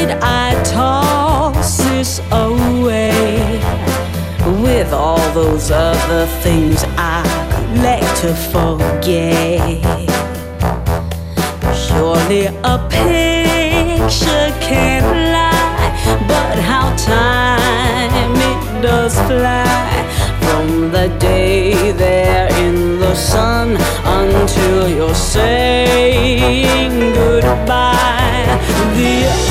Did I toss this away? With all those other things I like to forget. Surely a picture can't lie, but how time it does fly from the day they're in the sun until you're saying goodbye. The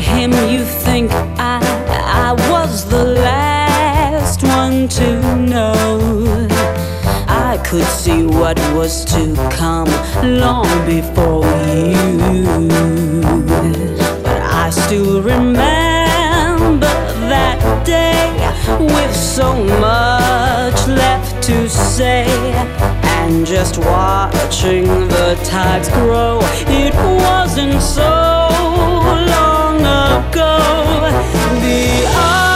him, You think I, I was the last one to know. I could see what was to come long before you. But I still remember that day with so much left to say. And just watching the tides grow, it wasn't so ago. The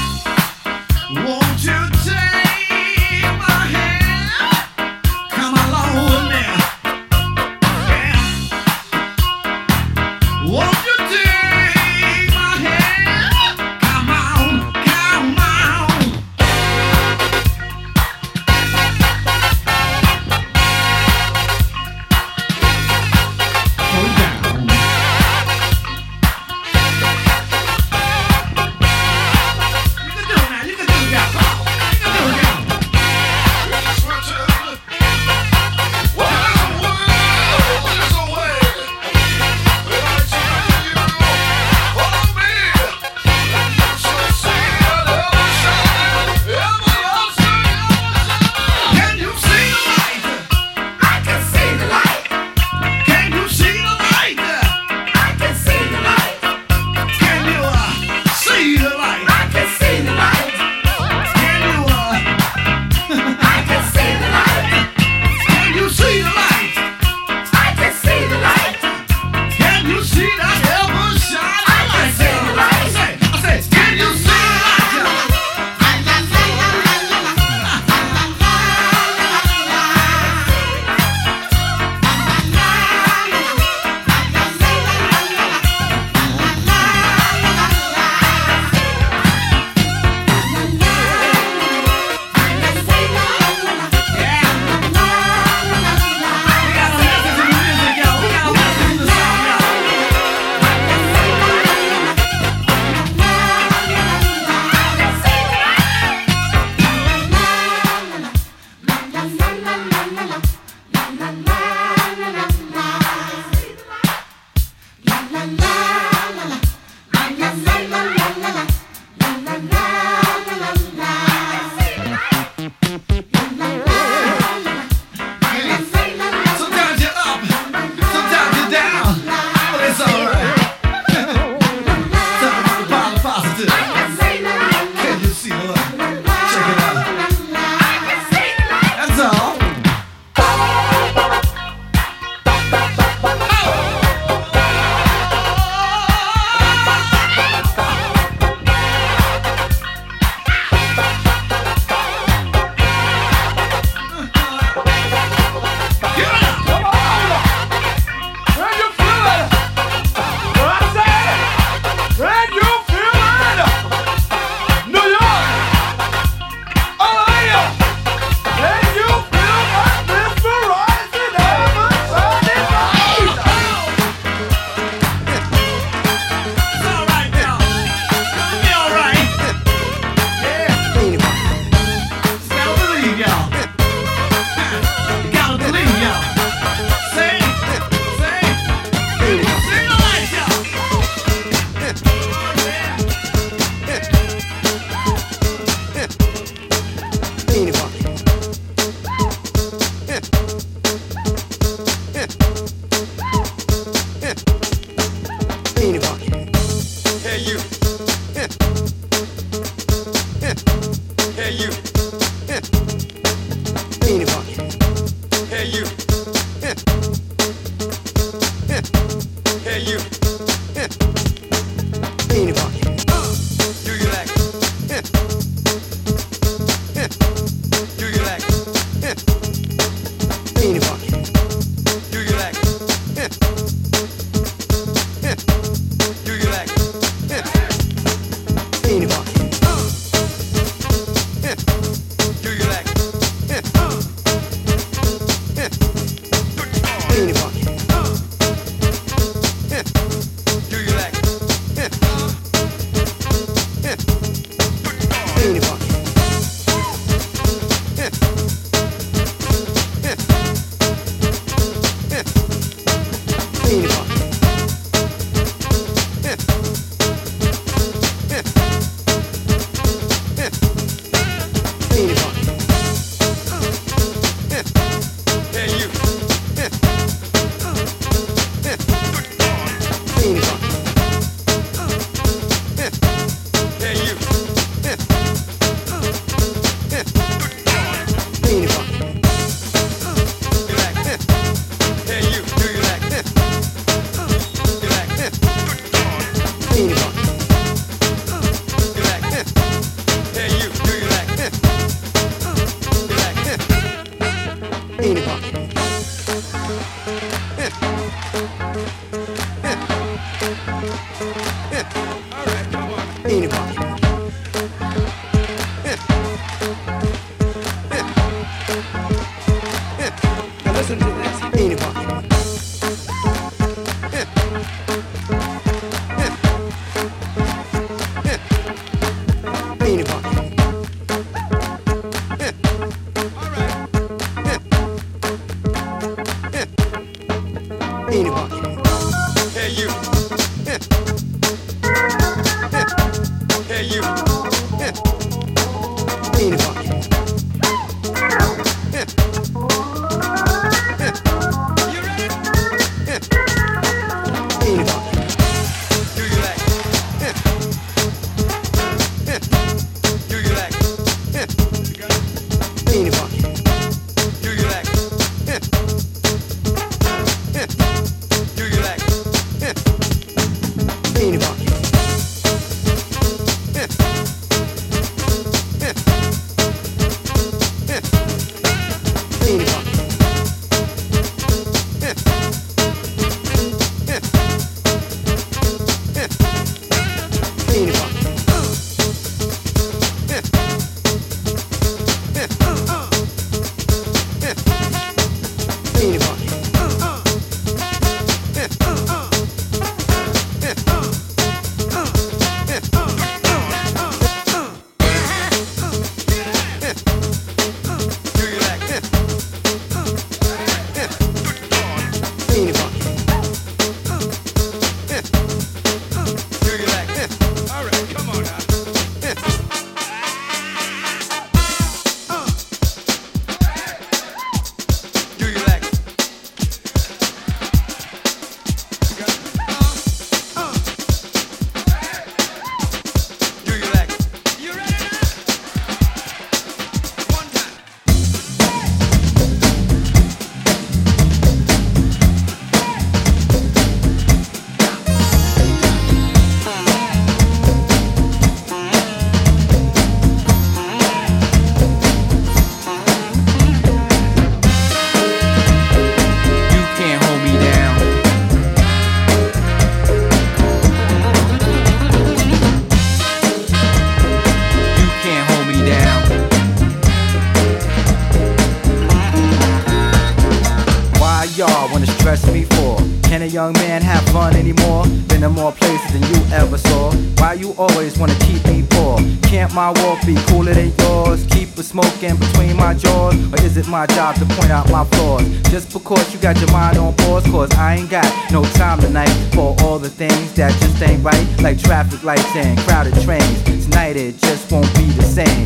Things that just ain't right. Like traffic lights and crowded trains. Tonight it just won't be the same.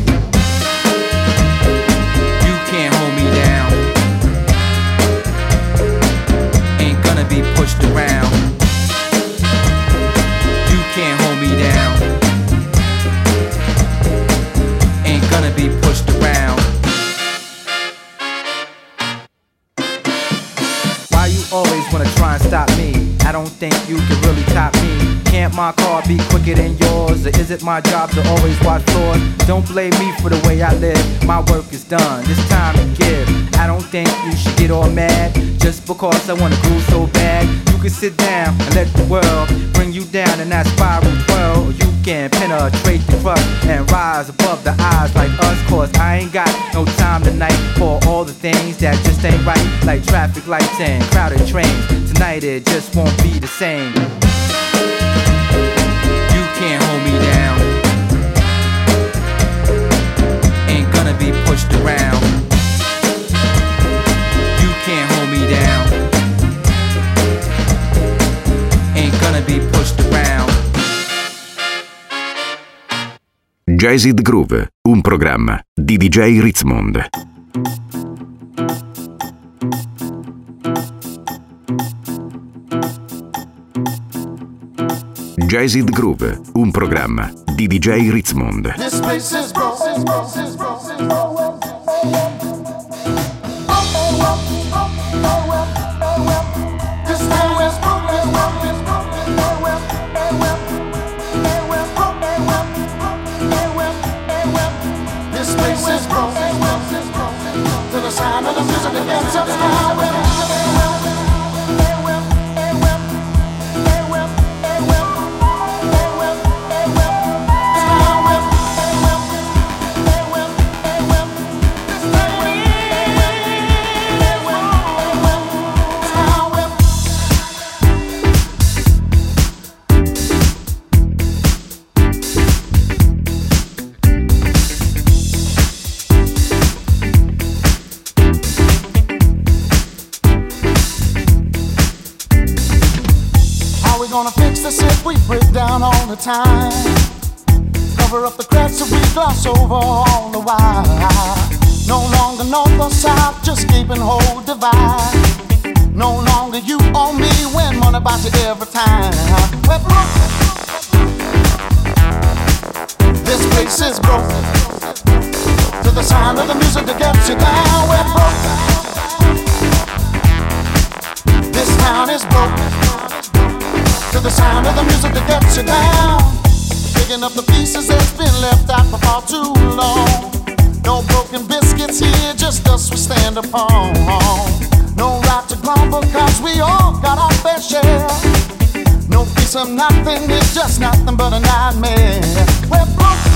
You can't hold me down. Ain't gonna be pushed around. You can't hold me down. Ain't gonna be pushed around. Why you always wanna try and stop me. I don't think you can really top me. Can't my car be quicker than yours? Or is it my job to always watch floors? Don't blame me for the way I live. My work is done. It's time to give. I don't think you should get all mad just because I wanna groove so bad. You can sit down and let the world bring you down in that spiral twirl. You can penetrate the crust and rise above the eyes like us. Cause I ain't got no time tonight for all the things that just ain't right. Like traffic lights and crowded trains. Tonight it just won't be the same. You can't hold me down. Ain't gonna be pushed around. Jazzed Groove, un programma di DJ Ritzmond. Jazzed Groove, un programma di DJ Ritzmond. Music over. stand upon. No right to grumble, cause we all got our fair share. No piece of nothing is just nothing but a nightmare. We're broke.